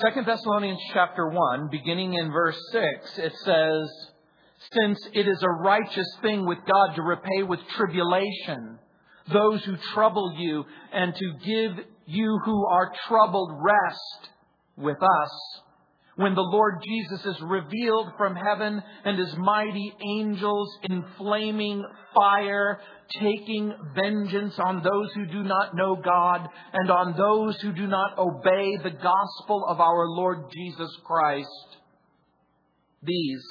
2 Thessalonians chapter 1, beginning in verse 6, it says, Since it is a righteous thing with God to repay with tribulation those who trouble you and to give you who are troubled rest with us when the Lord Jesus is revealed from heaven and his mighty angels in flaming fire, taking vengeance on those who do not know God and on those who do not obey the gospel of our Lord Jesus Christ. These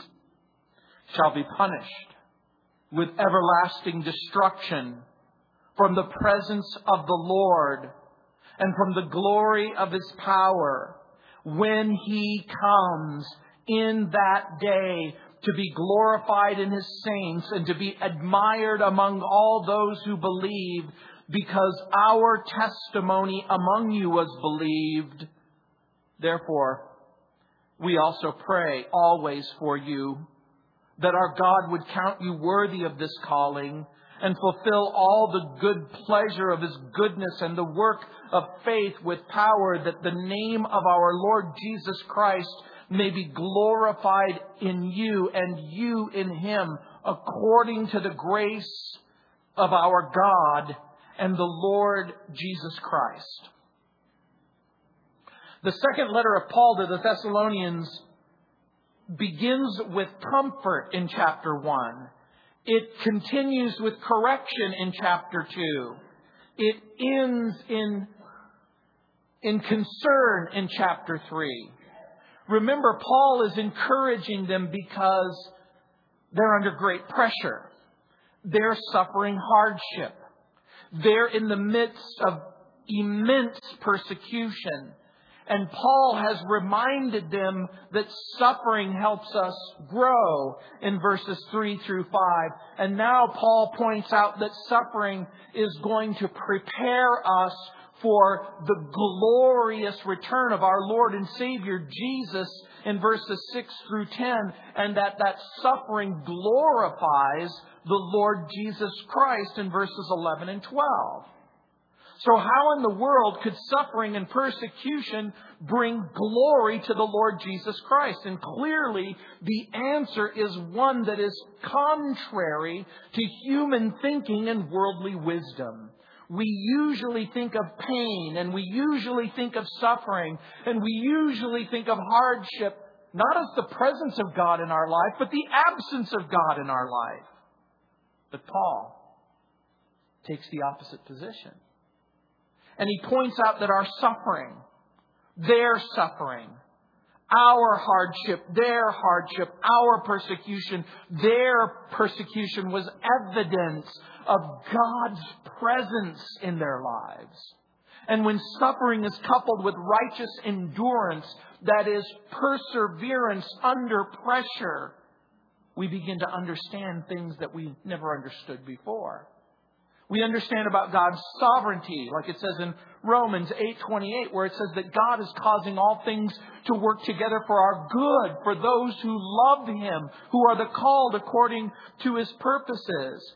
shall be punished with everlasting destruction from the presence of the Lord and from the glory of his power when he comes in that day to be glorified in his saints and to be admired among all those who believe because our testimony among you was believed. Therefore, we also pray always for you that our God would count you worthy of this calling and fulfill all the good pleasure of his goodness and the work of faith with power that the name of our Lord Jesus Christ may be glorified in you and you in him according to the grace of our God and the Lord Jesus Christ. The second letter of Paul to the Thessalonians begins with comfort in chapter 1 it continues with correction in chapter 2. It ends in, in concern in chapter 3. Remember, Paul is encouraging them because they're under great pressure. They're suffering hardship. They're in the midst of immense persecution. And Paul has reminded them that suffering helps us grow in verses 3 through 5. And now Paul points out that suffering is going to prepare us for the glorious return of our Lord and Savior Jesus in verses 6 through 10, and that that suffering glorifies the Lord Jesus Christ in verses 11 and 12. So how in the world could suffering and persecution bring glory to the Lord Jesus Christ? And clearly the answer is one that is contrary to human thinking and worldly wisdom. We usually think of pain and we usually think of suffering and we usually think of hardship not as the presence of God in our life, but the absence of God in our life. But Paul takes the opposite position. And he points out that our suffering, their suffering, our hardship, their hardship, our persecution, their persecution was evidence of God's presence in their lives. And when suffering is coupled with righteous endurance, that is perseverance under pressure, we begin to understand things that we never understood before. We understand about God's sovereignty, like it says in Romans 8:28 where it says that God is causing all things to work together for our good for those who love him, who are the called according to his purposes.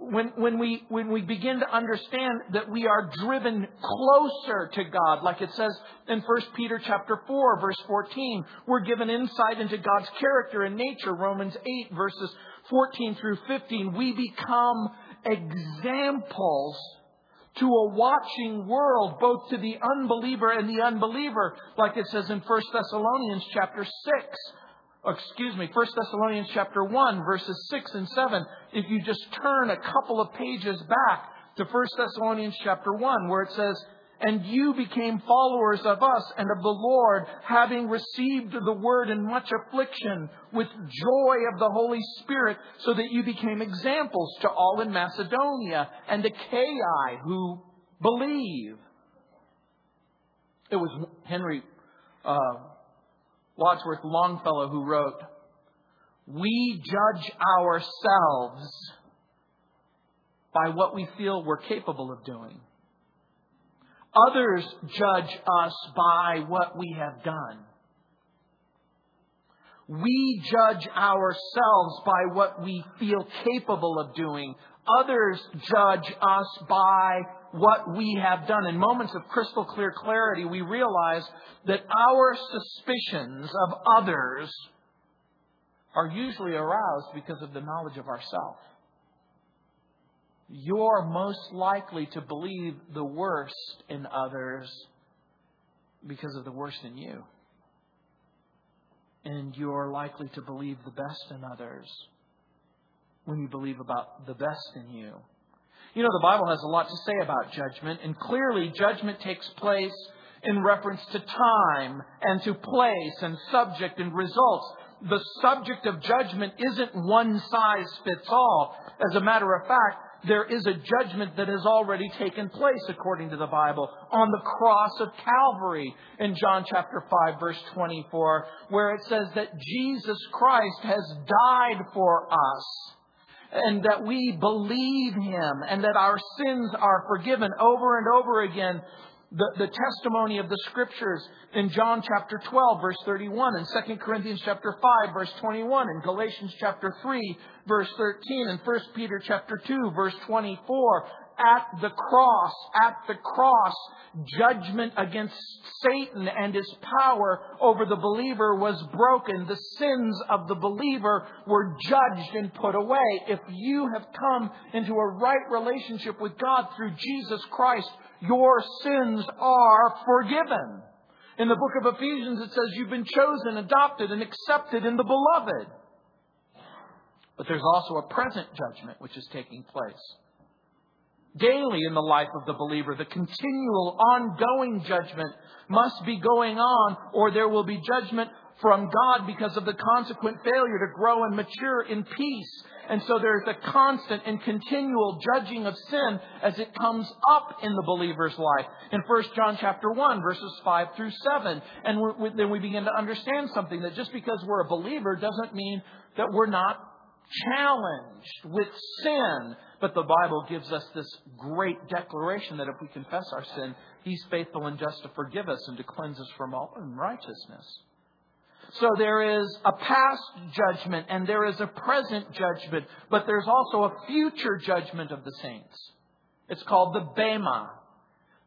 When, when, we, when we begin to understand that we are driven closer to God, like it says in 1 Peter chapter 4, verse 14, we're given insight into God's character and nature, Romans 8, verses 14 through 15. We become examples to a watching world, both to the unbeliever and the unbeliever, like it says in 1 Thessalonians chapter 6. Excuse me, 1 Thessalonians chapter 1, verses 6 and 7. If you just turn a couple of pages back to 1 Thessalonians chapter 1, where it says, and you became followers of us and of the Lord, having received the word in much affliction with joy of the Holy Spirit, so that you became examples to all in Macedonia and the Achaia who believe. It was Henry uh, Wadsworth Longfellow who wrote, We judge ourselves by what we feel we're capable of doing. Others judge us by what we have done. We judge ourselves by what we feel capable of doing. Others judge us by what we have done. In moments of crystal clear clarity, we realize that our suspicions of others are usually aroused because of the knowledge of ourself. You're most likely to believe the worst in others because of the worst in you. And you're likely to believe the best in others when you believe about the best in you. You know, the Bible has a lot to say about judgment, and clearly judgment takes place in reference to time and to place and subject and results. The subject of judgment isn't one size fits all. As a matter of fact, there is a judgment that has already taken place according to the Bible on the cross of Calvary in John chapter 5 verse 24 where it says that Jesus Christ has died for us and that we believe him and that our sins are forgiven over and over again the, the testimony of the scriptures in John chapter 12 verse 31 and 2 Corinthians chapter 5 verse 21 and Galatians chapter 3 verse 13 and 1 Peter chapter 2 verse 24 at the cross, at the cross, judgment against Satan and his power over the believer was broken. The sins of the believer were judged and put away. If you have come into a right relationship with God through Jesus Christ, your sins are forgiven. In the book of Ephesians, it says you've been chosen, adopted, and accepted in the beloved. But there's also a present judgment which is taking place. Daily in the life of the believer, the continual ongoing judgment must be going on, or there will be judgment from God because of the consequent failure to grow and mature in peace and so there's a constant and continual judging of sin as it comes up in the believer's life. In 1 John chapter 1, verses 5 through 7. And we, then we begin to understand something that just because we're a believer doesn't mean that we're not challenged with sin. But the Bible gives us this great declaration that if we confess our sin, He's faithful and just to forgive us and to cleanse us from all unrighteousness. So there is a past judgment and there is a present judgment, but there's also a future judgment of the saints. It's called the Bema,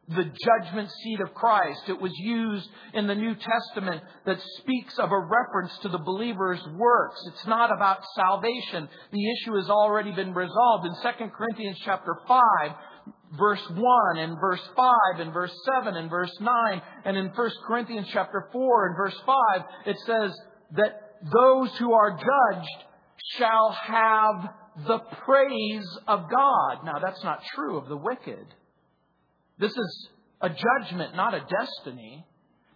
the judgment seat of Christ. It was used in the New Testament that speaks of a reference to the believer's works. It's not about salvation. The issue has already been resolved. In 2 Corinthians chapter 5, verse 1 and verse 5 and verse 7 and verse 9 and in 1 Corinthians chapter 4 and verse 5 it says that those who are judged shall have the praise of God. Now that's not true of the wicked. This is a judgment, not a destiny.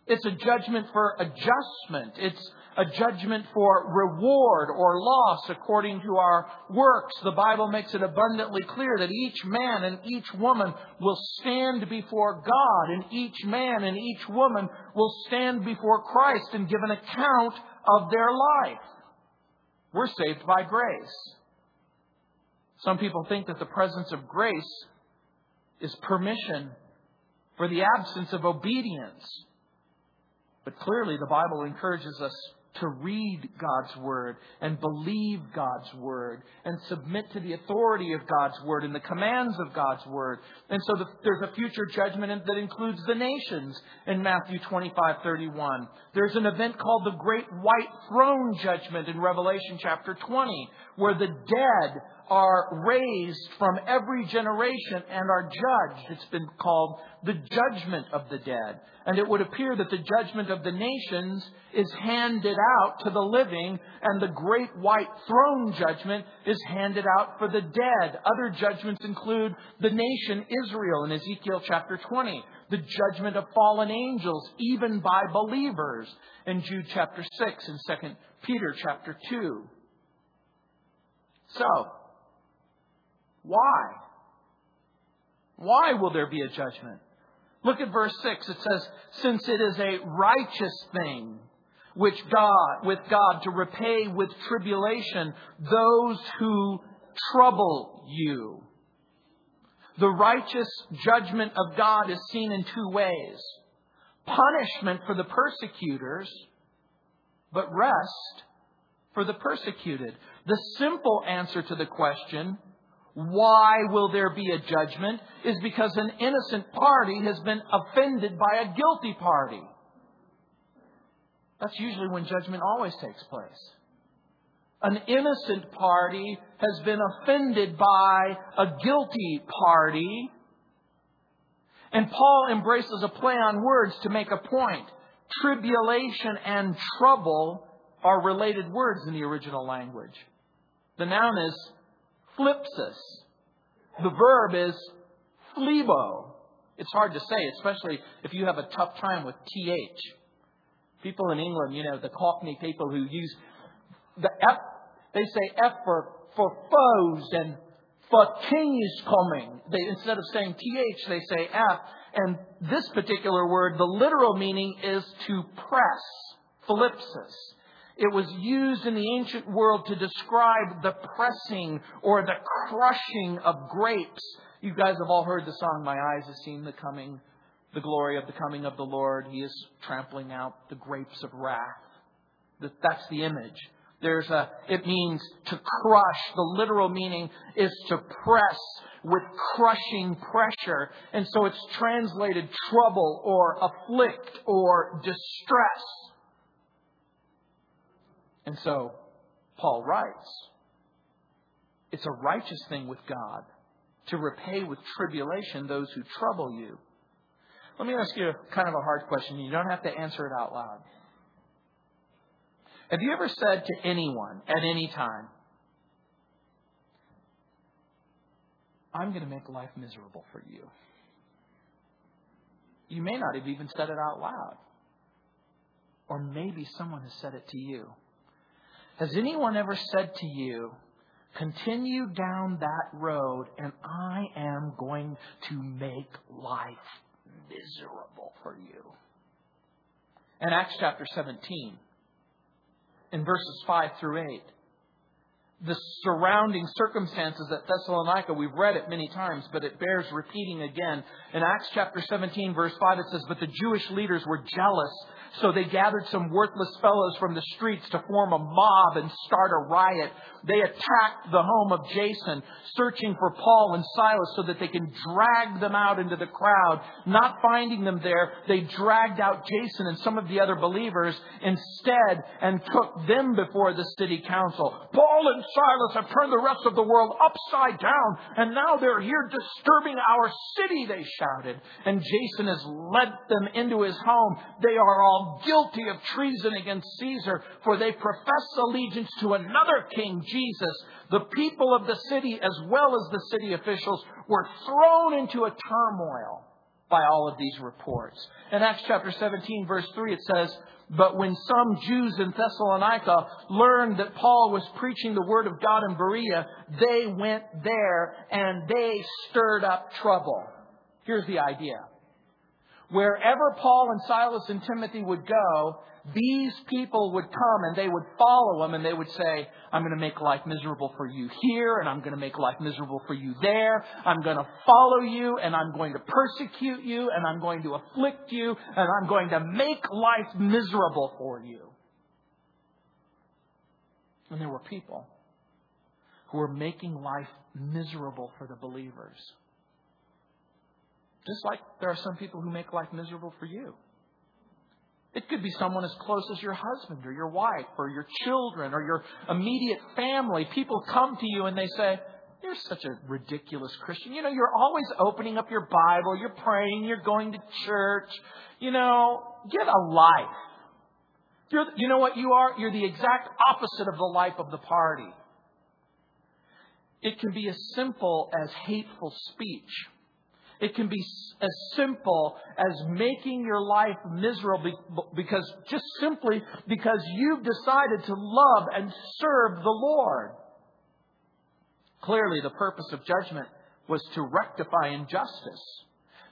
It's a judgment for adjustment. It's a judgment for reward or loss according to our works. The Bible makes it abundantly clear that each man and each woman will stand before God, and each man and each woman will stand before Christ and give an account of their life. We're saved by grace. Some people think that the presence of grace is permission for the absence of obedience. But clearly, the Bible encourages us to read God's Word and believe God's Word and submit to the authority of God's Word and the commands of God's Word. And so the, there's a future judgment that includes the nations in Matthew 25, 31. There's an event called the Great White Throne Judgment in Revelation chapter 20, where the dead are raised from every generation and are judged. It's been called the judgment of the dead. And it would appear that the judgment of the nations is handed out to the living, and the great white throne judgment is handed out for the dead. Other judgments include the nation Israel in Ezekiel chapter 20, the judgment of fallen angels, even by believers, in Jude chapter 6 and 2 Peter chapter 2. So, why? Why will there be a judgment? Look at verse 6. It says, Since it is a righteous thing which God, with God to repay with tribulation those who trouble you. The righteous judgment of God is seen in two ways. Punishment for the persecutors, but rest for the persecuted. The simple answer to the question why will there be a judgment is because an innocent party has been offended by a guilty party. That's usually when judgment always takes place. An innocent party has been offended by a guilty party. And Paul embraces a play on words to make a point. Tribulation and trouble are related words in the original language. The noun is thlipsis. The verb is thlibo. It's hard to say, especially if you have a tough time with th. People in England, you know, the Cockney people who use the F, they say F for, for foes and for king is coming. They, instead of saying th, they say F. And this particular word, the literal meaning is to press, thlipsis. It was used in the ancient world to describe the pressing or the crushing of grapes. You guys have all heard the song, My Eyes Have Seen the Coming, the glory of the coming of the Lord. He is trampling out the grapes of wrath. That's the image. There's a, it means to crush. The literal meaning is to press with crushing pressure. And so it's translated trouble or afflict or distress. And so Paul writes, it's a righteous thing with God to repay with tribulation those who trouble you. Let me ask you kind of a hard question. You don't have to answer it out loud. Have you ever said to anyone at any time, I'm going to make life miserable for you? You may not have even said it out loud. Or maybe someone has said it to you. Has anyone ever said to you, continue down that road and I am going to make life miserable for you? In Acts chapter 17, in verses 5 through 8, the surrounding circumstances at Thessalonica, we've read it many times, but it bears repeating again. In Acts chapter 17, verse 5, it says, But the Jewish leaders were jealous so they gathered some worthless fellows from the streets to form a mob and start a riot. They attacked the home of Jason, searching for Paul and Silas so that they can drag them out into the crowd. Not finding them there, they dragged out Jason and some of the other believers instead and took them before the city council. Paul and Silas have turned the rest of the world upside down, and now they're here disturbing our city, they shouted. And Jason has led them into his home. They are all guilty of treason against Caesar, for they profess allegiance to another king, Jesus. The people of the city, as well as the city officials, were thrown into a turmoil by all of these reports. In Acts chapter 17, verse 3, it says, But when some Jews in Thessalonica learned that Paul was preaching the word of God in Berea, they went there and they stirred up trouble. Here's the idea. Wherever Paul and Silas and Timothy would go, these people would come and they would follow them and they would say, I'm going to make life miserable for you here and I'm going to make life miserable for you there. I'm going to follow you and I'm going to persecute you and I'm going to afflict you and I'm going to make life miserable for you. And there were people who were making life miserable for the believers. Just like there are some people who make life miserable for you. It could be someone as close as your husband or your wife or your children or your immediate family. People come to you and they say, You're such a ridiculous Christian. You know, you're always opening up your Bible, you're praying, you're going to church. You know, get a life. You're, you know what you are? You're the exact opposite of the life of the party. It can be as simple as hateful speech. It can be as simple as making your life miserable because just simply because you've decided to love and serve the Lord. Clearly, the purpose of judgment was to rectify injustice.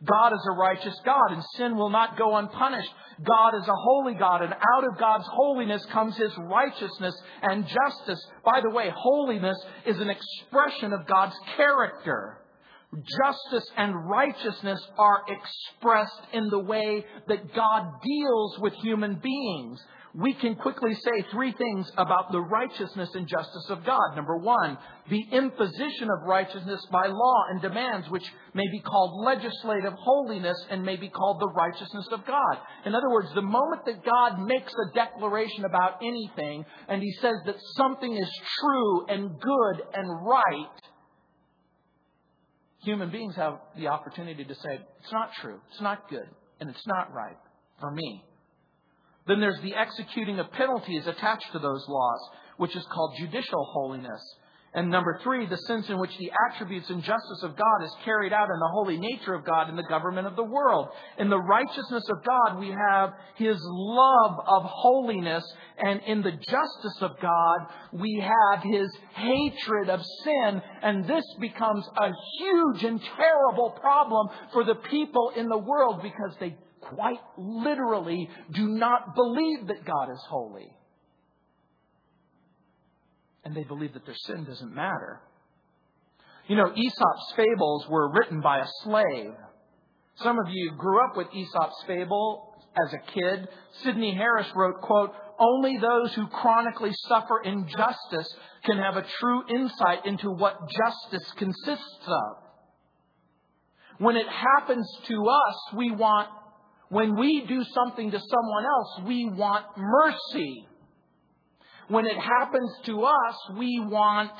God is a righteous God, and sin will not go unpunished. God is a holy God, and out of God's holiness comes His righteousness and justice. By the way, holiness is an expression of God's character justice and righteousness are expressed in the way that God deals with human beings. we can quickly say three things about the righteousness and justice of God. Number one, the imposition of righteousness by law and demands, which may be called legislative holiness and may be called the righteousness of God. In other words, the moment that God makes a declaration about anything and he says that something is true and good and right, human beings have the opportunity to say, it's not true, it's not good, and it's not right for me. Then there's the executing of penalties attached to those laws, which is called judicial holiness. And number three, the sense in which the attributes and justice of God is carried out in the holy nature of God in the government of the world. In the righteousness of God, we have His love of holiness, and in the justice of God, we have His hatred of sin, and this becomes a huge and terrible problem for the people in the world because they quite literally do not believe that God is holy. And they believe that their sin doesn't matter. You know, Aesop's fables were written by a slave. Some of you grew up with Aesop's fable as a kid. Sydney Harris wrote, quote, only those who chronically suffer injustice can have a true insight into what justice consists of. When it happens to us, we want when we do something to someone else, we want mercy. When it happens to us, we want.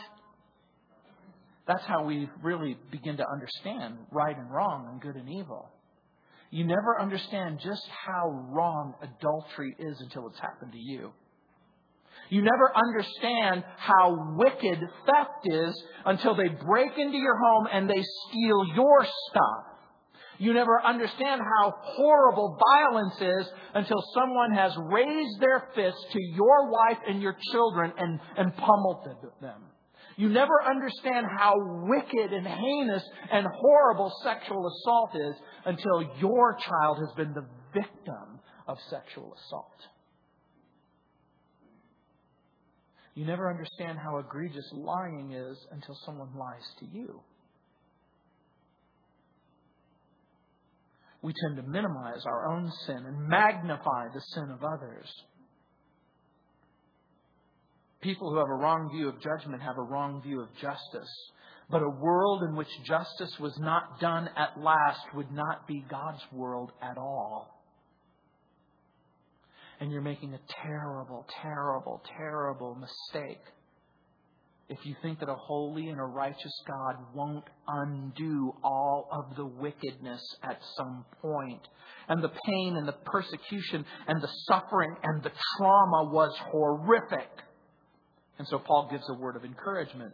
That's how we really begin to understand right and wrong and good and evil. You never understand just how wrong adultery is until it's happened to you. You never understand how wicked theft is until they break into your home and they steal your stuff. You never understand how horrible violence is until someone has raised their fist to your wife and your children and, and pummeled them. You never understand how wicked and heinous and horrible sexual assault is until your child has been the victim of sexual assault. You never understand how egregious lying is until someone lies to you. We tend to minimize our own sin and magnify the sin of others. People who have a wrong view of judgment have a wrong view of justice. But a world in which justice was not done at last would not be God's world at all. And you're making a terrible, terrible, terrible mistake if you think that a holy and a righteous God won't undo all of the wickedness at some point. And the pain and the persecution and the suffering and the trauma was horrific. And so Paul gives a word of encouragement,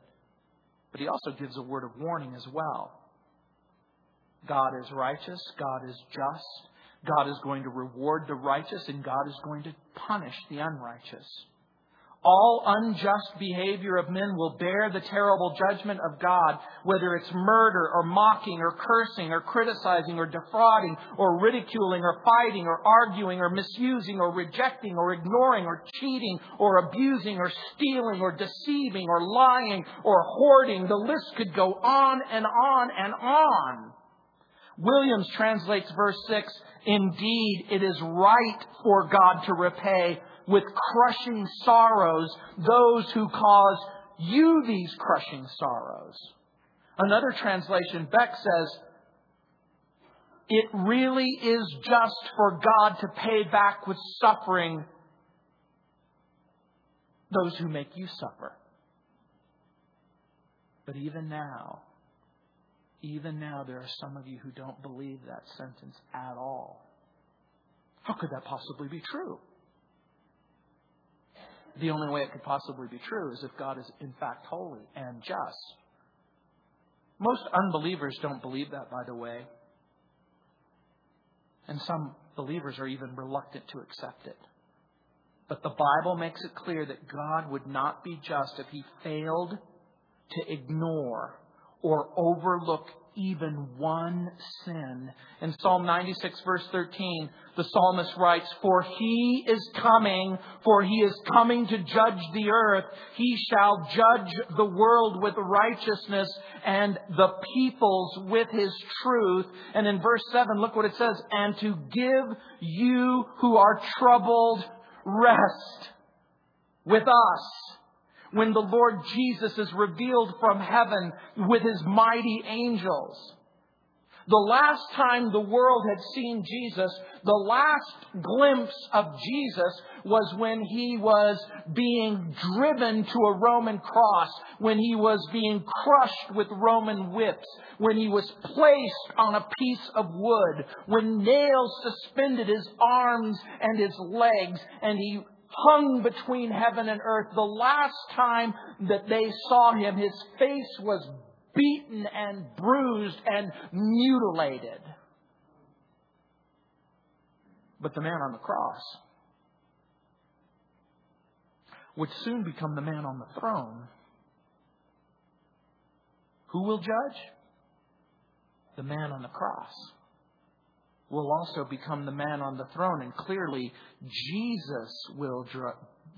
but he also gives a word of warning as well. God is righteous, God is just, God is going to reward the righteous, and God is going to punish the unrighteous. All unjust behavior of men will bear the terrible judgment of God, whether it's murder or mocking or cursing or criticizing or defrauding or ridiculing or fighting or arguing or misusing or rejecting or ignoring or cheating or abusing or stealing or deceiving or lying or hoarding. The list could go on and on and on. Williams translates verse 6, Indeed, it is right for God to repay with crushing sorrows those who cause you these crushing sorrows. Another translation, Beck says, it really is just for God to pay back with suffering those who make you suffer. But even now, even now, there are some of you who don't believe that sentence at all. How could that possibly be true? The only way it could possibly be true is if God is in fact holy and just. Most unbelievers don't believe that, by the way. And some believers are even reluctant to accept it. But the Bible makes it clear that God would not be just if he failed to ignore or overlook even one sin. In Psalm 96 verse 13, the psalmist writes, For he is coming, for he is coming to judge the earth. He shall judge the world with righteousness and the peoples with his truth. And in verse 7, look what it says, And to give you who are troubled rest with us when the Lord Jesus is revealed from heaven with his mighty angels. The last time the world had seen Jesus, the last glimpse of Jesus was when he was being driven to a Roman cross, when he was being crushed with Roman whips, when he was placed on a piece of wood, when nails suspended his arms and his legs, and he hung between heaven and earth. The last time that they saw him, his face was beaten and bruised and mutilated. But the man on the cross would soon become the man on the throne. Who will judge? The man on the cross will also become the man on the throne. And clearly, Jesus will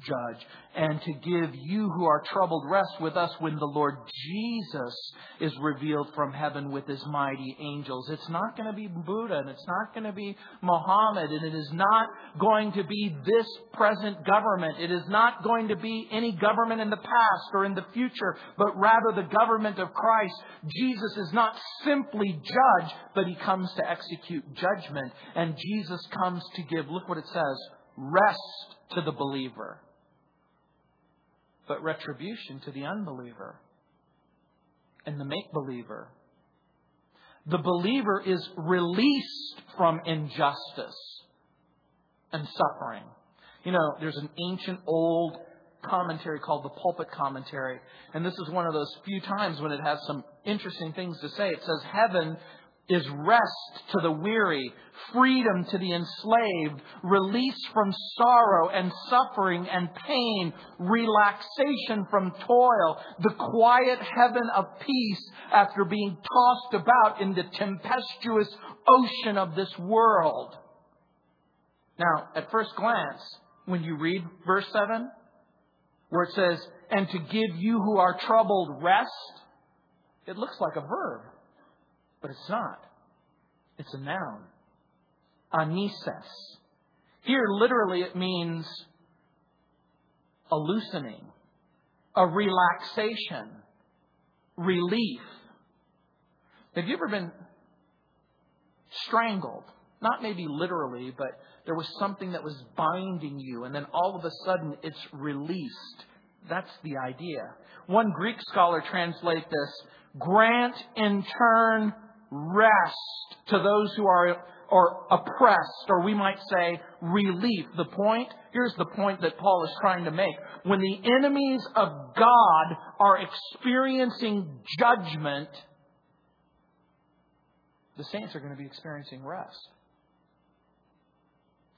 judge and to give you who are troubled rest with us when the Lord Jesus is revealed from heaven with his mighty angels. It's not going to be Buddha and it's not going to be Muhammad and it is not going to be this present government. It is not going to be any government in the past or in the future, but rather the government of Christ. Jesus is not simply judge, but he comes to execute judgment and Jesus comes to give, look what it says, rest to the believer but retribution to the unbeliever and the make believer. The believer is released from injustice and suffering. You know, there's an ancient old commentary called the pulpit commentary, and this is one of those few times when it has some interesting things to say. It says, Heaven is rest to the weary, freedom to the enslaved, release from sorrow and suffering and pain, relaxation from toil, the quiet heaven of peace after being tossed about in the tempestuous ocean of this world. Now, at first glance, when you read verse 7, where it says, and to give you who are troubled rest, it looks like a verb. But it's not. It's a noun. Anesis. Here, literally, it means a loosening, a relaxation, relief. Have you ever been strangled? Not maybe literally, but there was something that was binding you, and then all of a sudden it's released. That's the idea. One Greek scholar translates this grant in turn rest to those who are or oppressed, or we might say relief. The point, here's the point that Paul is trying to make. When the enemies of God are experiencing judgment, the saints are going to be experiencing rest.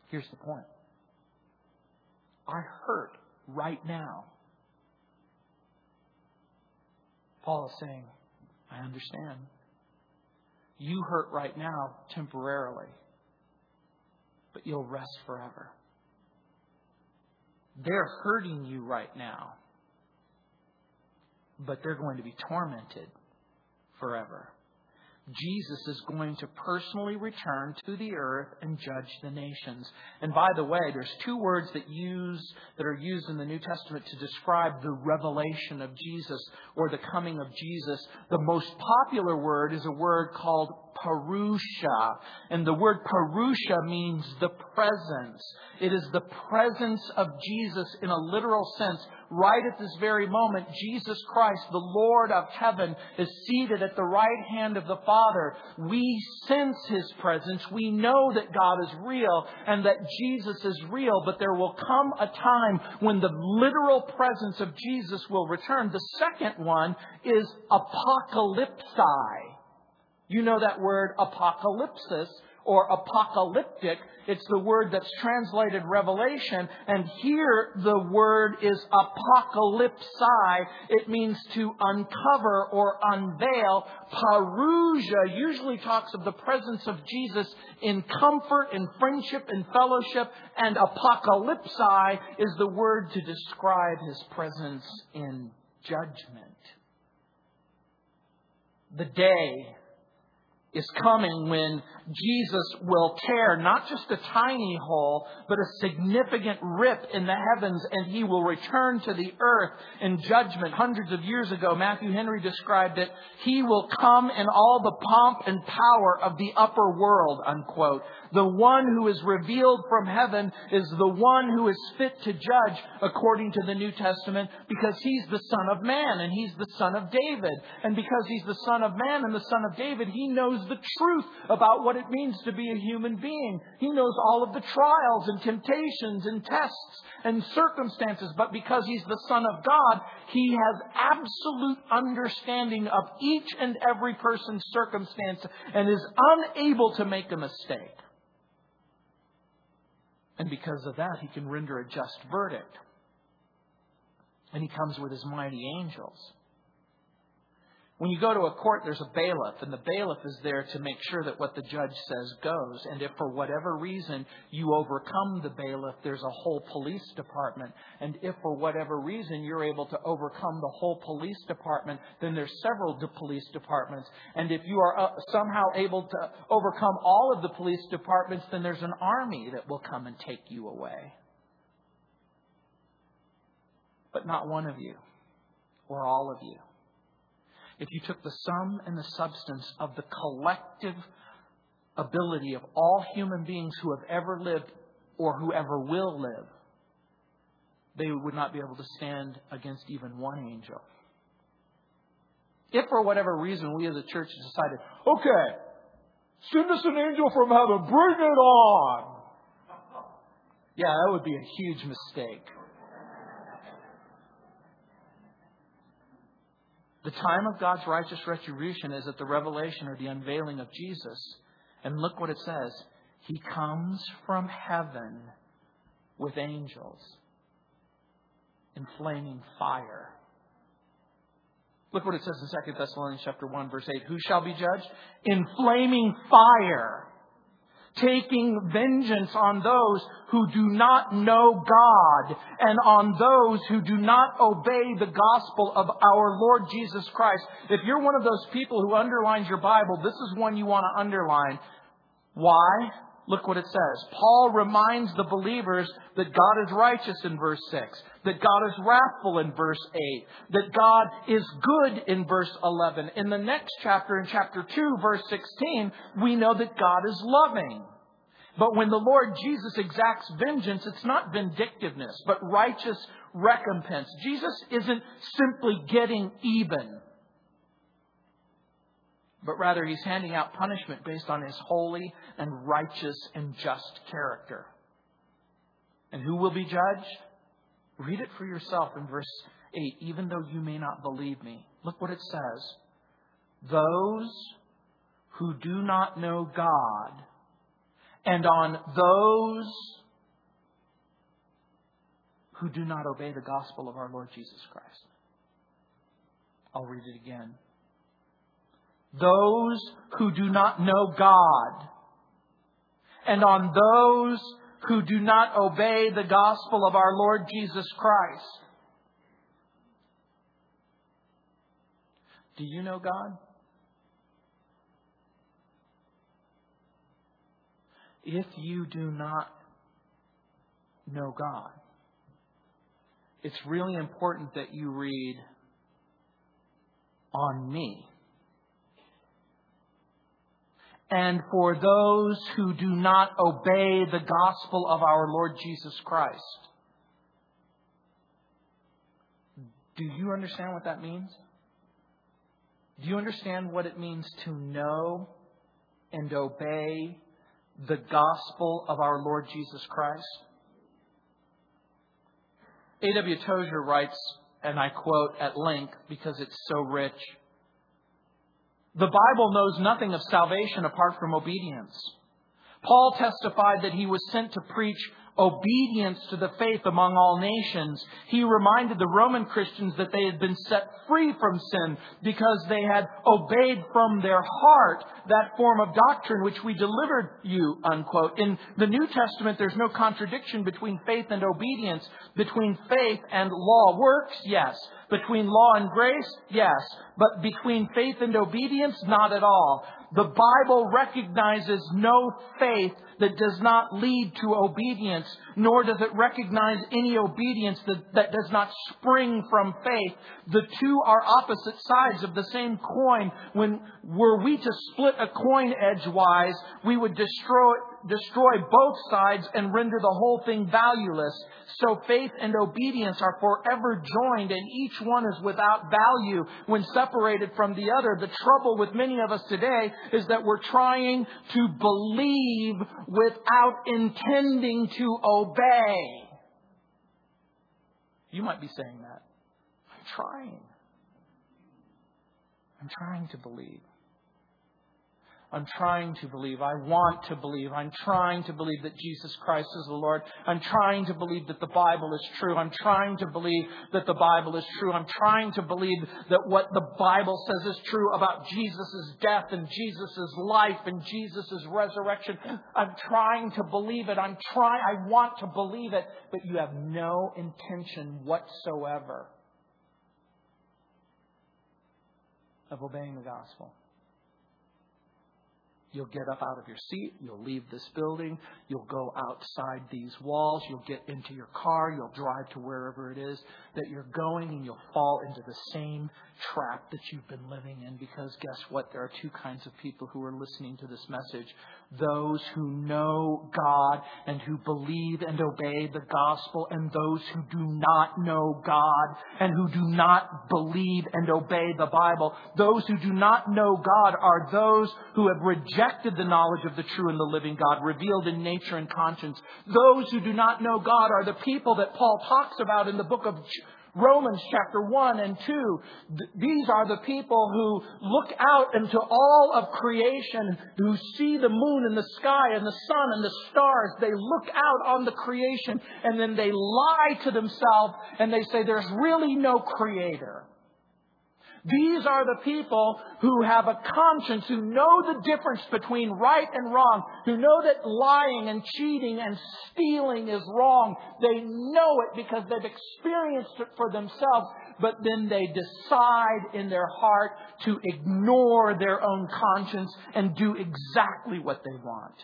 Here's the point. I hurt right now. Paul is saying, I understand. You hurt right now temporarily, but you'll rest forever. They're hurting you right now, but they're going to be tormented forever. Jesus is going to personally return to the earth and judge the nations. And by the way, there's two words that use that are used in the New Testament to describe the revelation of Jesus or the coming of Jesus. The most popular word is a word called Parousia. And the word Parousia means the presence. It is the presence of Jesus in a literal sense. Right at this very moment, Jesus Christ, the Lord of heaven, is seated at the right hand of the Father. We sense His presence. We know that God is real and that Jesus is real, but there will come a time when the literal presence of Jesus will return. The second one is apocalypsi. You know that word apocalypsis or apocalyptic. It's the word that's translated revelation. And here the word is apocalypsi. It means to uncover or unveil. Parousia usually talks of the presence of Jesus in comfort, in friendship, in fellowship. And apocalypsi is the word to describe his presence in judgment. The day is coming when Jesus will tear not just a tiny hole, but a significant rip in the heavens and he will return to the earth in judgment. Hundreds of years ago, Matthew Henry described it, he will come in all the pomp and power of the upper world, unquote. The one who is revealed from heaven is the one who is fit to judge according to the New Testament because he's the son of man and he's the son of David. And because he's the son of man and the son of David, he knows the truth about what it means to be a human being. He knows all of the trials and temptations and tests and circumstances, but because he's the son of God, he has absolute understanding of each and every person's circumstance and is unable to make a mistake. And because of that, he can render a just verdict. And he comes with his mighty angels. When you go to a court, there's a bailiff, and the bailiff is there to make sure that what the judge says goes. And if for whatever reason you overcome the bailiff, there's a whole police department. And if for whatever reason you're able to overcome the whole police department, then there's several police departments. And if you are uh, somehow able to overcome all of the police departments, then there's an army that will come and take you away. But not one of you, or all of you if you took the sum and the substance of the collective ability of all human beings who have ever lived or who ever will live, they would not be able to stand against even one angel. If for whatever reason we as a church decided, okay, send us an angel from heaven, bring it on. Yeah, that would be a huge mistake. The time of God's righteous retribution is at the revelation or the unveiling of Jesus. And look what it says. He comes from heaven with angels in flaming fire. Look what it says in 2 Thessalonians chapter 1 verse 8. Who shall be judged? In flaming fire taking vengeance on those who do not know God and on those who do not obey the gospel of our Lord Jesus Christ. If you're one of those people who underlines your Bible, this is one you want to underline. Why? Look what it says. Paul reminds the believers that God is righteous in verse 6, that God is wrathful in verse 8, that God is good in verse 11. In the next chapter, in chapter 2, verse 16, we know that God is loving. But when the Lord Jesus exacts vengeance, it's not vindictiveness, but righteous recompense. Jesus isn't simply getting even but rather he's handing out punishment based on his holy and righteous and just character. And who will be judged? Read it for yourself in verse 8. Even though you may not believe me, look what it says. Those who do not know God, and on those who do not obey the gospel of our Lord Jesus Christ. I'll read it again those who do not know God, and on those who do not obey the gospel of our Lord Jesus Christ. Do you know God? If you do not know God, it's really important that you read on me and for those who do not obey the gospel of our Lord Jesus Christ. Do you understand what that means? Do you understand what it means to know and obey the gospel of our Lord Jesus Christ? A.W. Tozer writes, and I quote at length because it's so rich. The Bible knows nothing of salvation apart from obedience. Paul testified that he was sent to preach obedience to the faith among all nations. He reminded the Roman Christians that they had been set free from sin because they had obeyed from their heart that form of doctrine which we delivered you, unquote. In the New Testament, there's no contradiction between faith and obedience, between faith and law. Works, yes. Between law and grace, yes. But between faith and obedience, not at all. The Bible recognizes no faith that does not lead to obedience, nor does it recognize any obedience that, that does not spring from faith. The two are opposite sides of the same coin. When were we to split a coin edgewise, we would destroy destroy both sides and render the whole thing valueless. So faith and obedience are forever joined and each one is without value when separated from the other. The trouble with many of us today is that we're trying to believe without intending to obey. You might be saying that. I'm trying. I'm trying to believe. I'm trying to believe. I want to believe. I'm trying to believe that Jesus Christ is the Lord. I'm trying to believe that the Bible is true. I'm trying to believe that the Bible is true. I'm trying to believe that what the Bible says is true about Jesus' death and Jesus' life and Jesus' resurrection. I'm trying to believe it. I'm trying, I want to believe it, but you have no intention whatsoever of obeying the gospel. You'll get up out of your seat. You'll leave this building. You'll go outside these walls. You'll get into your car. You'll drive to wherever it is that you're going and you'll fall into the same trap that you've been living in because guess what? There are two kinds of people who are listening to this message. Those who know God and who believe and obey the gospel and those who do not know God and who do not believe and obey the Bible. Those who do not know God are those who have rejected the knowledge of the true and the living God revealed in nature and conscience. Those who do not know God are the people that Paul talks about in the book of Romans chapter 1 and 2. These are the people who look out into all of creation, who see the moon and the sky and the sun and the stars. They look out on the creation and then they lie to themselves and they say there's really no creator. These are the people who have a conscience, who know the difference between right and wrong, who know that lying and cheating and stealing is wrong. They know it because they've experienced it for themselves, but then they decide in their heart to ignore their own conscience and do exactly what they want.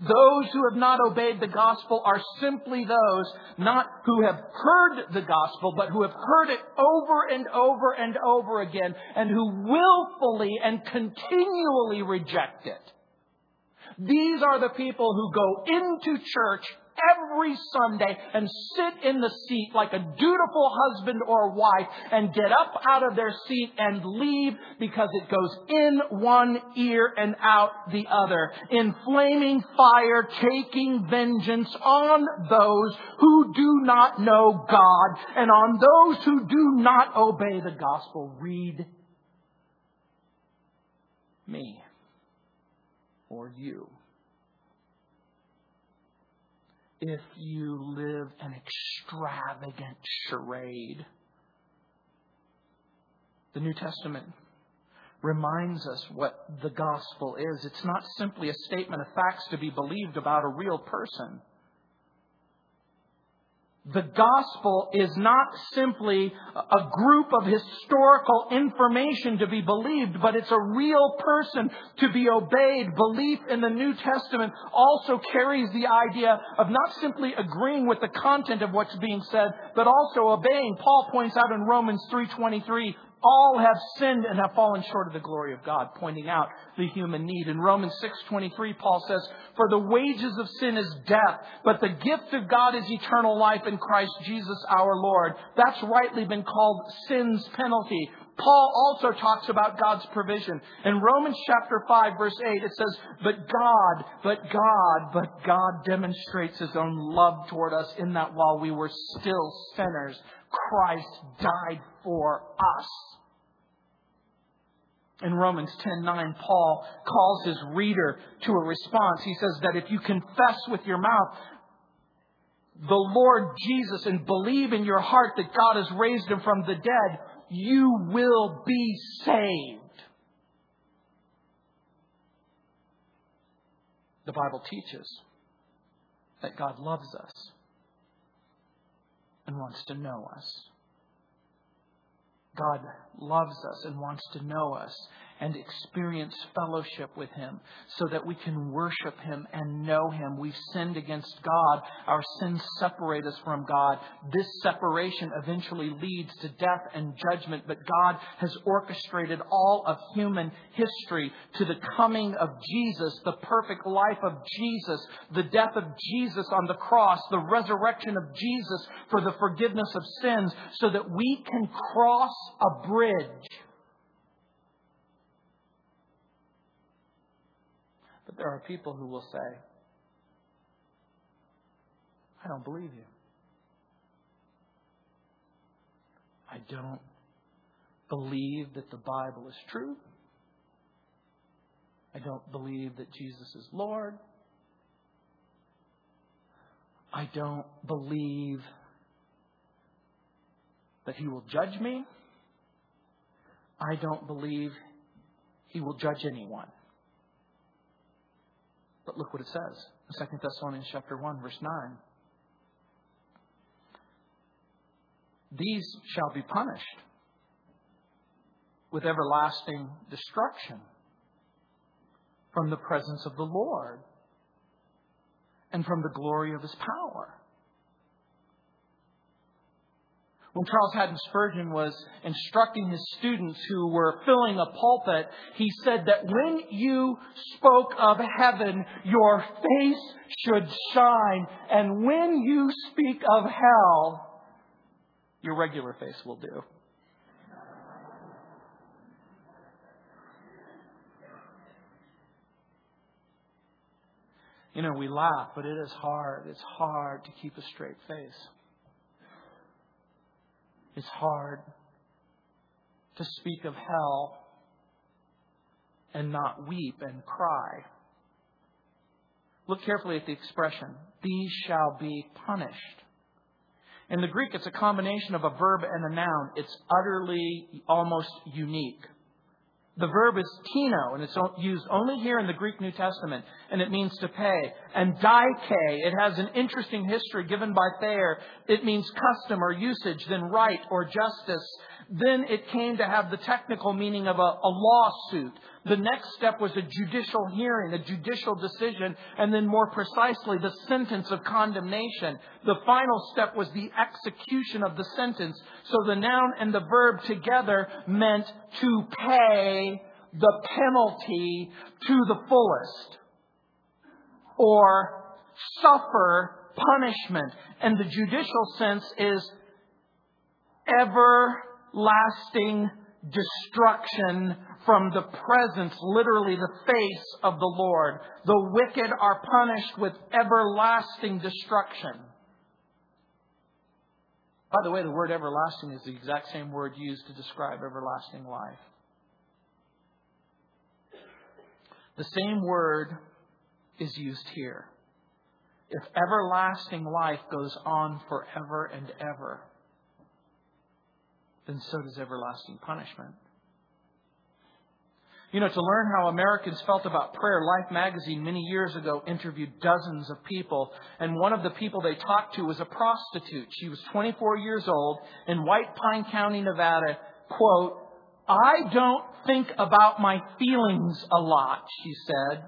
Those who have not obeyed the gospel are simply those not who have heard the gospel, but who have heard it over and over and over again and who willfully and continually reject it. These are the people who go into church every Sunday and sit in the seat like a dutiful husband or wife and get up out of their seat and leave because it goes in one ear and out the other. In flaming fire, taking vengeance on those who do not know God and on those who do not obey the gospel. Read me or you if you live an extravagant charade. The New Testament reminds us what the gospel is. It's not simply a statement of facts to be believed about a real person. The gospel is not simply a group of historical information to be believed, but it's a real person to be obeyed. Belief in the New Testament also carries the idea of not simply agreeing with the content of what's being said, but also obeying. Paul points out in Romans 3.23, all have sinned and have fallen short of the glory of God, pointing out the human need. In Romans 6:23 Paul says, "For the wages of sin is death, but the gift of God is eternal life in Christ Jesus our Lord." That's rightly been called sin's penalty. Paul also talks about God's provision. In Romans chapter 5 verse 8 it says, "But God, but God, but God demonstrates his own love toward us in that while we were still sinners, Christ died for us." In Romans 10:9, Paul calls his reader to a response. He says that if you confess with your mouth the Lord Jesus and believe in your heart that God has raised him from the dead, you will be saved. The Bible teaches that God loves us and wants to know us. God loves us and wants to know us. And experience fellowship with Him so that we can worship Him and know Him. We've sinned against God. Our sins separate us from God. This separation eventually leads to death and judgment, but God has orchestrated all of human history to the coming of Jesus, the perfect life of Jesus, the death of Jesus on the cross, the resurrection of Jesus for the forgiveness of sins, so that we can cross a bridge There are people who will say, I don't believe you. I don't believe that the Bible is true. I don't believe that Jesus is Lord. I don't believe that He will judge me. I don't believe He will judge anyone. But look what it says in 2 Thessalonians chapter 1, verse 9. These shall be punished with everlasting destruction from the presence of the Lord and from the glory of his power. When Charles Haddon Spurgeon was instructing his students who were filling a pulpit, he said that when you spoke of heaven, your face should shine. And when you speak of hell, your regular face will do. You know, we laugh, but it is hard. It's hard to keep a straight face. It's hard to speak of hell and not weep and cry. Look carefully at the expression, these shall be punished. In the Greek, it's a combination of a verb and a noun. It's utterly, almost unique. The verb is tino, and it's used only here in the Greek New Testament, and it means to pay. And dike, it has an interesting history given by Thayer. It means custom or usage, then right or justice. Then it came to have the technical meaning of a, a lawsuit. The next step was a judicial hearing, a judicial decision, and then more precisely, the sentence of condemnation. The final step was the execution of the sentence. So the noun and the verb together meant to pay the penalty to the fullest or suffer punishment. And the judicial sense is ever lasting destruction from the presence, literally the face of the Lord. The wicked are punished with everlasting destruction. By the way, the word everlasting is the exact same word used to describe everlasting life. The same word is used here. If everlasting life goes on forever and ever, then so does everlasting punishment. You know, to learn how Americans felt about prayer, Life magazine many years ago interviewed dozens of people, and one of the people they talked to was a prostitute. She was 24 years old in White Pine County, Nevada. Quote, I don't think about my feelings a lot, she said.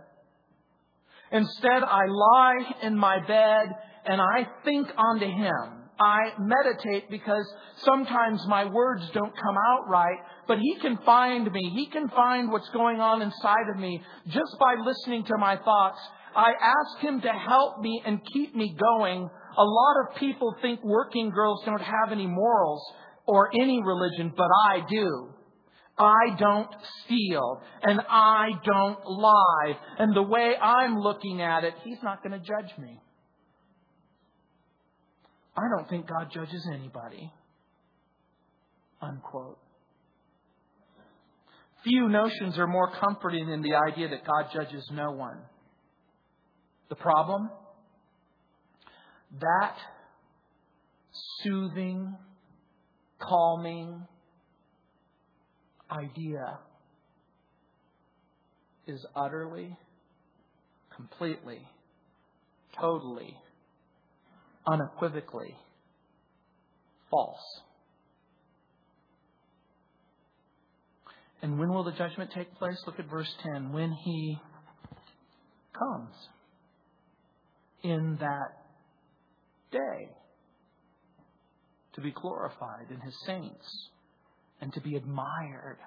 Instead, I lie in my bed and I think onto Him. I meditate because sometimes my words don't come out right, but He can find me. He can find what's going on inside of me just by listening to my thoughts. I ask Him to help me and keep me going. A lot of people think working girls don't have any morals or any religion, but I do. I don't steal and I don't lie. And the way I'm looking at it, He's not going to judge me. I don't think God judges anybody. Unquote. Few notions are more comforting than the idea that God judges no one. The problem? That soothing, calming idea is utterly, completely, totally unequivocally false. And when will the judgment take place? Look at verse 10. When he comes in that day to be glorified in his saints and to be admired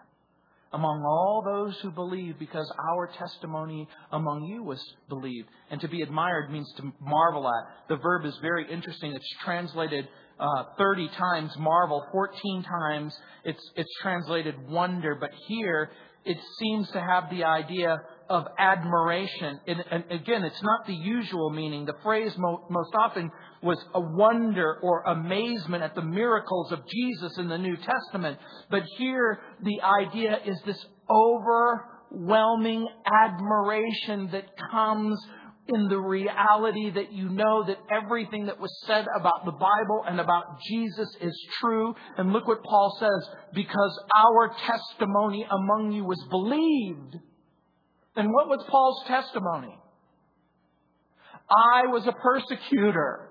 among all those who believe because our testimony among you was believed. And to be admired means to marvel at. The verb is very interesting. It's translated uh, 30 times marvel, 14 times it's, it's translated wonder, but here it seems to have the idea of admiration. And, again, it's not the usual meaning. The phrase mo- most often was a wonder or amazement at the miracles of Jesus in the New Testament. But here the idea is this overwhelming admiration that comes in the reality that you know that everything that was said about the Bible and about Jesus is true. And look what Paul says, because our testimony among you was believed. And what was Paul's testimony? I was a persecutor.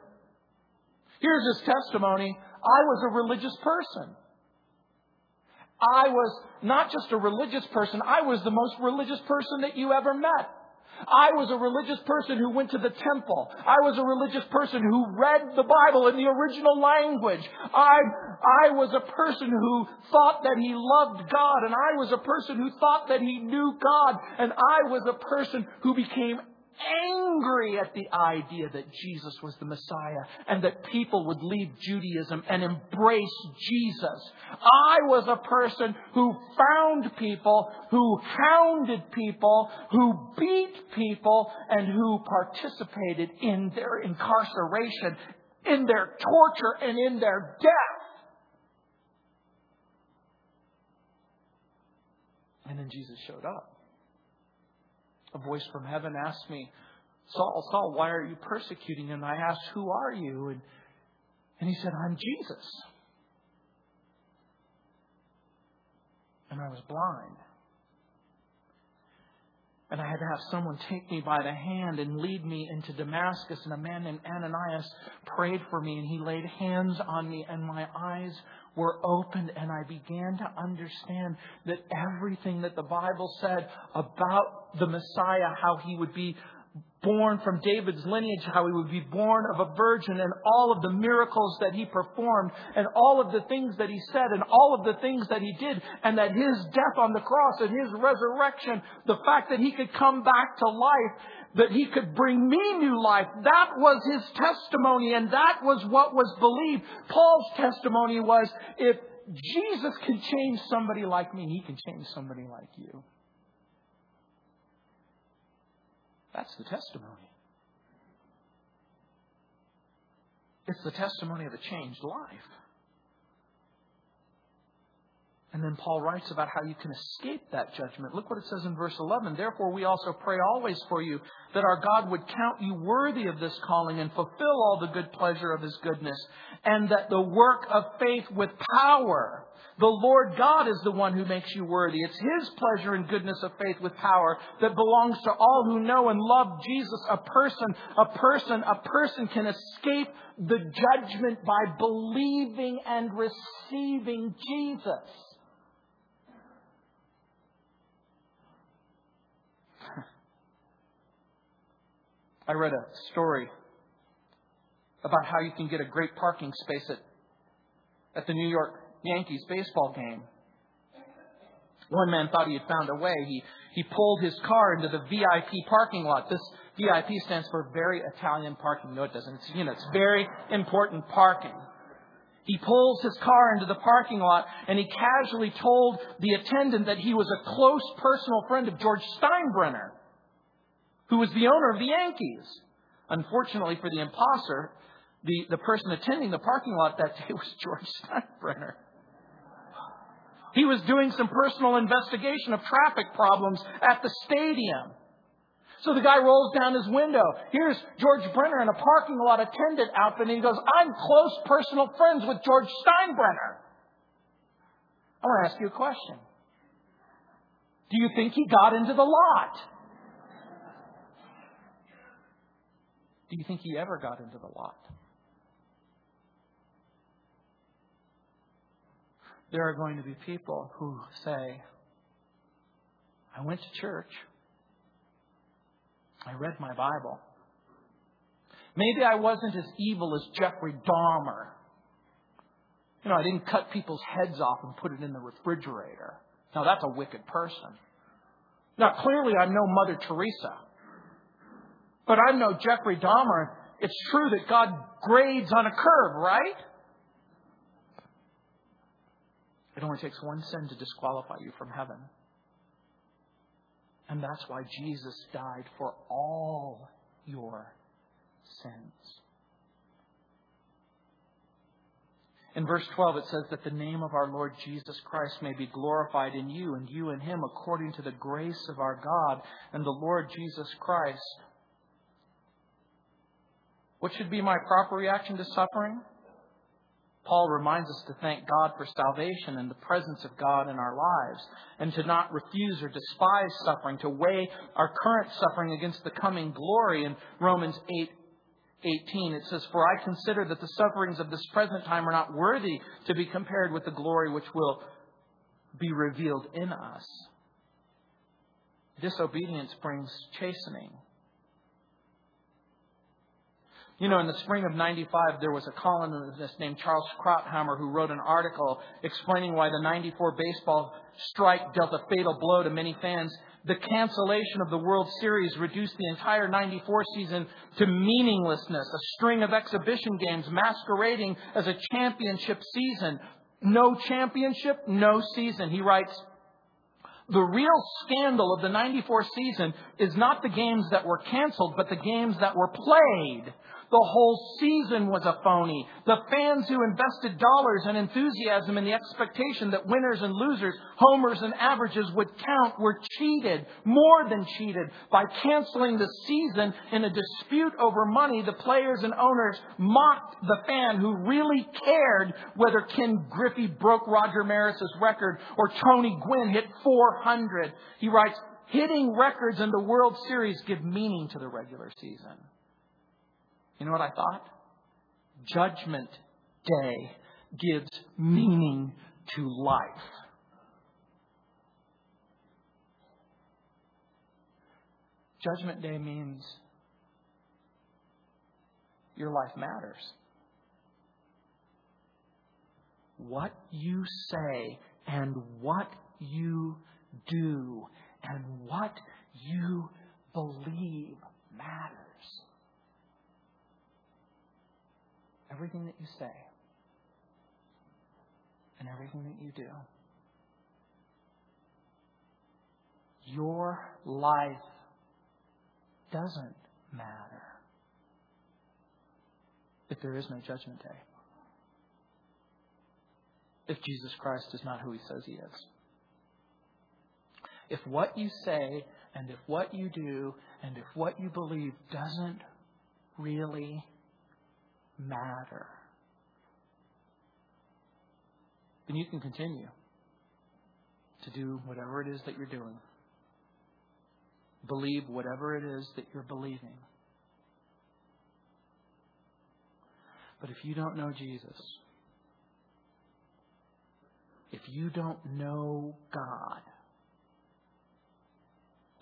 Here's his testimony. I was a religious person. I was not just a religious person, I was the most religious person that you ever met. I was a religious person who went to the temple. I was a religious person who read the Bible in the original language. I, I was a person who thought that he loved God, and I was a person who thought that he knew God, and I was a person who became angry at the idea that Jesus was the Messiah and that people would leave Judaism and embrace Jesus. I was a person who found people, who hounded people, who beat people, and who participated in their incarceration, in their torture, and in their death. And then Jesus showed up a voice from heaven asked me, Saul, Saul, why are you persecuting him? I asked, Who are you? And, and he said, I'm Jesus. And I was blind. And I had to have someone take me by the hand and lead me into Damascus. And a man named Ananias prayed for me, and he laid hands on me, and my eyes were opened and I began to understand that everything that the Bible said about the Messiah, how he would be born from David's lineage, how he would be born of a virgin, and all of the miracles that he performed, and all of the things that he said, and all of the things that he did, and that his death on the cross and his resurrection, the fact that he could come back to life, that he could bring me new life. That was his testimony and that was what was believed. Paul's testimony was, if Jesus can change somebody like me, he can change somebody like you. That's the testimony. It's the testimony of a changed life. And then Paul writes about how you can escape that judgment. Look what it says in verse 11. Therefore, we also pray always for you that our God would count you worthy of this calling and fulfill all the good pleasure of his goodness, and that the work of faith with power, the Lord God is the one who makes you worthy. It's his pleasure and goodness of faith with power that belongs to all who know and love Jesus. A person, a person, a person can escape the judgment by believing and receiving Jesus. I read a story about how you can get a great parking space at, at the New York Yankees baseball game. One man thought he had found a way. He, he pulled his car into the VIP parking lot. This VIP stands for very Italian parking. No, it doesn't. It's, you know, it's very important parking. He pulls his car into the parking lot and he casually told the attendant that he was a close personal friend of George Steinbrenner who was the owner of the Yankees. Unfortunately for the imposter, the, the person attending the parking lot that day was George Steinbrenner. He was doing some personal investigation of traffic problems at the stadium. So the guy rolls down his window. Here's George Brenner in a parking lot attendant outfit, and he goes, I'm close personal friends with George Steinbrenner. I want to ask you a question. Do you think he got into the lot? Do you think he ever got into the lot? There are going to be people who say, I went to church. I read my Bible. Maybe I wasn't as evil as Jeffrey Dahmer. You know, I didn't cut people's heads off and put it in the refrigerator. Now, that's a wicked person. Now, clearly, I'm no Mother Teresa. But I'm no Jeffrey Dahmer. It's true that God grades on a curve, right? It only takes one sin to disqualify you from heaven. And that's why Jesus died for all your sins. In verse 12, it says that the name of our Lord Jesus Christ may be glorified in you and you in him according to the grace of our God and the Lord Jesus Christ. What should be my proper reaction to suffering? Paul reminds us to thank God for salvation and the presence of God in our lives, and to not refuse or despise suffering, to weigh our current suffering against the coming glory. In Romans 8 18, it says, For I consider that the sufferings of this present time are not worthy to be compared with the glory which will be revealed in us. Disobedience brings chastening. You know, in the spring of 95, there was a columnist named Charles Krauthammer who wrote an article explaining why the 94 baseball strike dealt a fatal blow to many fans. The cancellation of the World Series reduced the entire 94 season to meaninglessness, a string of exhibition games masquerading as a championship season. No championship, no season. He writes, the real scandal of the 94 season is not the games that were canceled, but the games that were played. The whole season was a phony. The fans who invested dollars and enthusiasm in the expectation that winners and losers, homers and averages would count were cheated, more than cheated, by canceling the season in a dispute over money. The players and owners mocked the fan who really cared whether Ken Griffey broke Roger Maris's record or Tony Gwynn hit 400. He writes, hitting records in the World Series give meaning to the regular season. You know what I thought? Judgment Day gives meaning to life. Judgment Day means your life matters. What you say and what you do and what you believe matters. Everything that you say and everything that you do. Your life doesn't matter if there is no judgment day. If Jesus Christ is not who he says he is. If what you say and if what you do and if what you believe doesn't really matter, then you can continue to do whatever it is that you're doing. Believe whatever it is that you're believing. But if you don't know Jesus, if you don't know God,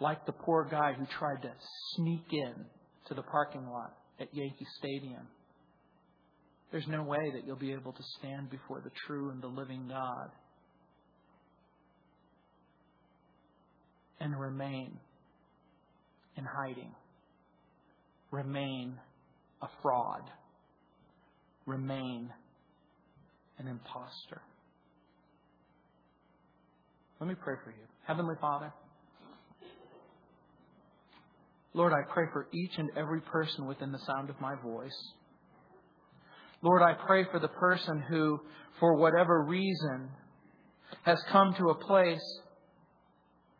like the poor guy who tried to sneak in to the parking lot at Yankee Stadium there's no way that you'll be able to stand before the true and the living God and remain in hiding, remain a fraud, remain an impostor. Let me pray for you. Heavenly Father, Lord, I pray for each and every person within the sound of my voice. Lord, I pray for the person who, for whatever reason, has come to a place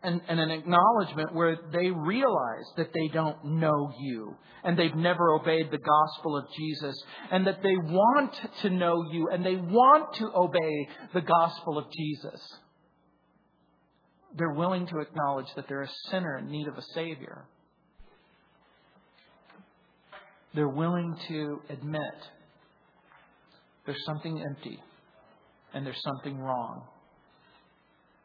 and, and, an acknowledgement where they realize that they don't know you and they've never obeyed the gospel of Jesus and that they want to know you and they want to obey the gospel of Jesus. They're willing to acknowledge that they're a sinner in need of a Savior. They're willing to admit there's something empty and there's something wrong.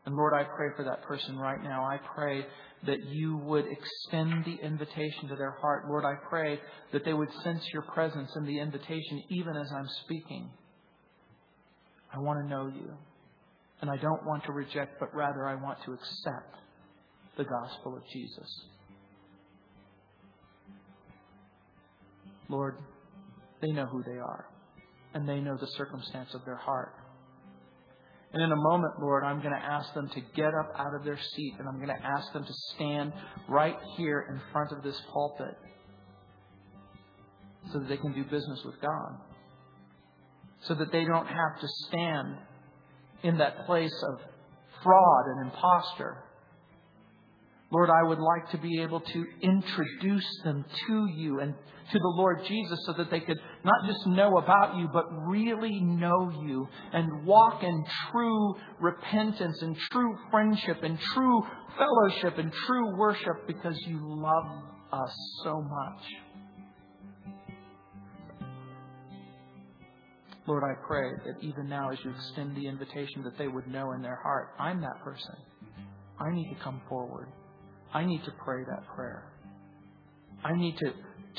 And Lord, I pray for that person right now. I pray that you would extend the invitation to their heart. Lord, I pray that they would sense your presence in the invitation even as I'm speaking. I want to know you. And I don't want to reject, but rather I want to accept the gospel of Jesus. Lord, they know who they are, and they know the circumstance of their heart. And in a moment, Lord, I'm going to ask them to get up out of their seat and I'm going to ask them to stand right here in front of this pulpit so that they can do business with God. So that they don't have to stand in that place of fraud and impostor Lord, I would like to be able to introduce them to you and to the Lord Jesus so that they could not just know about you, but really know you and walk in true repentance and true friendship and true fellowship and true worship because you love us so much. Lord, I pray that even now as you extend the invitation that they would know in their heart, I'm that person. I need to come forward. I need to pray that prayer. I need to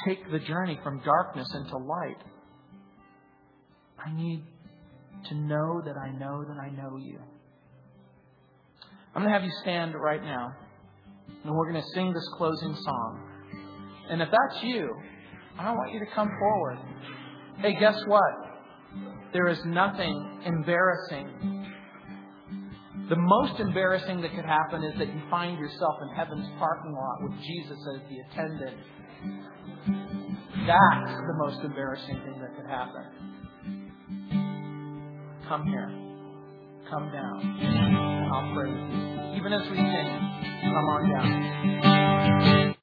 take the journey from darkness into light. I need to know that I know that I know you. I'm going to have you stand right now, and we're going to sing this closing song. And if that's you, I want you to come forward. Hey, guess what? There is nothing embarrassing the most embarrassing that could happen is that you find yourself in heaven's parking lot with Jesus as the attendant. That's the most embarrassing thing that could happen. Come here. Come down. I'll pray with you. Even as we sing, come on down.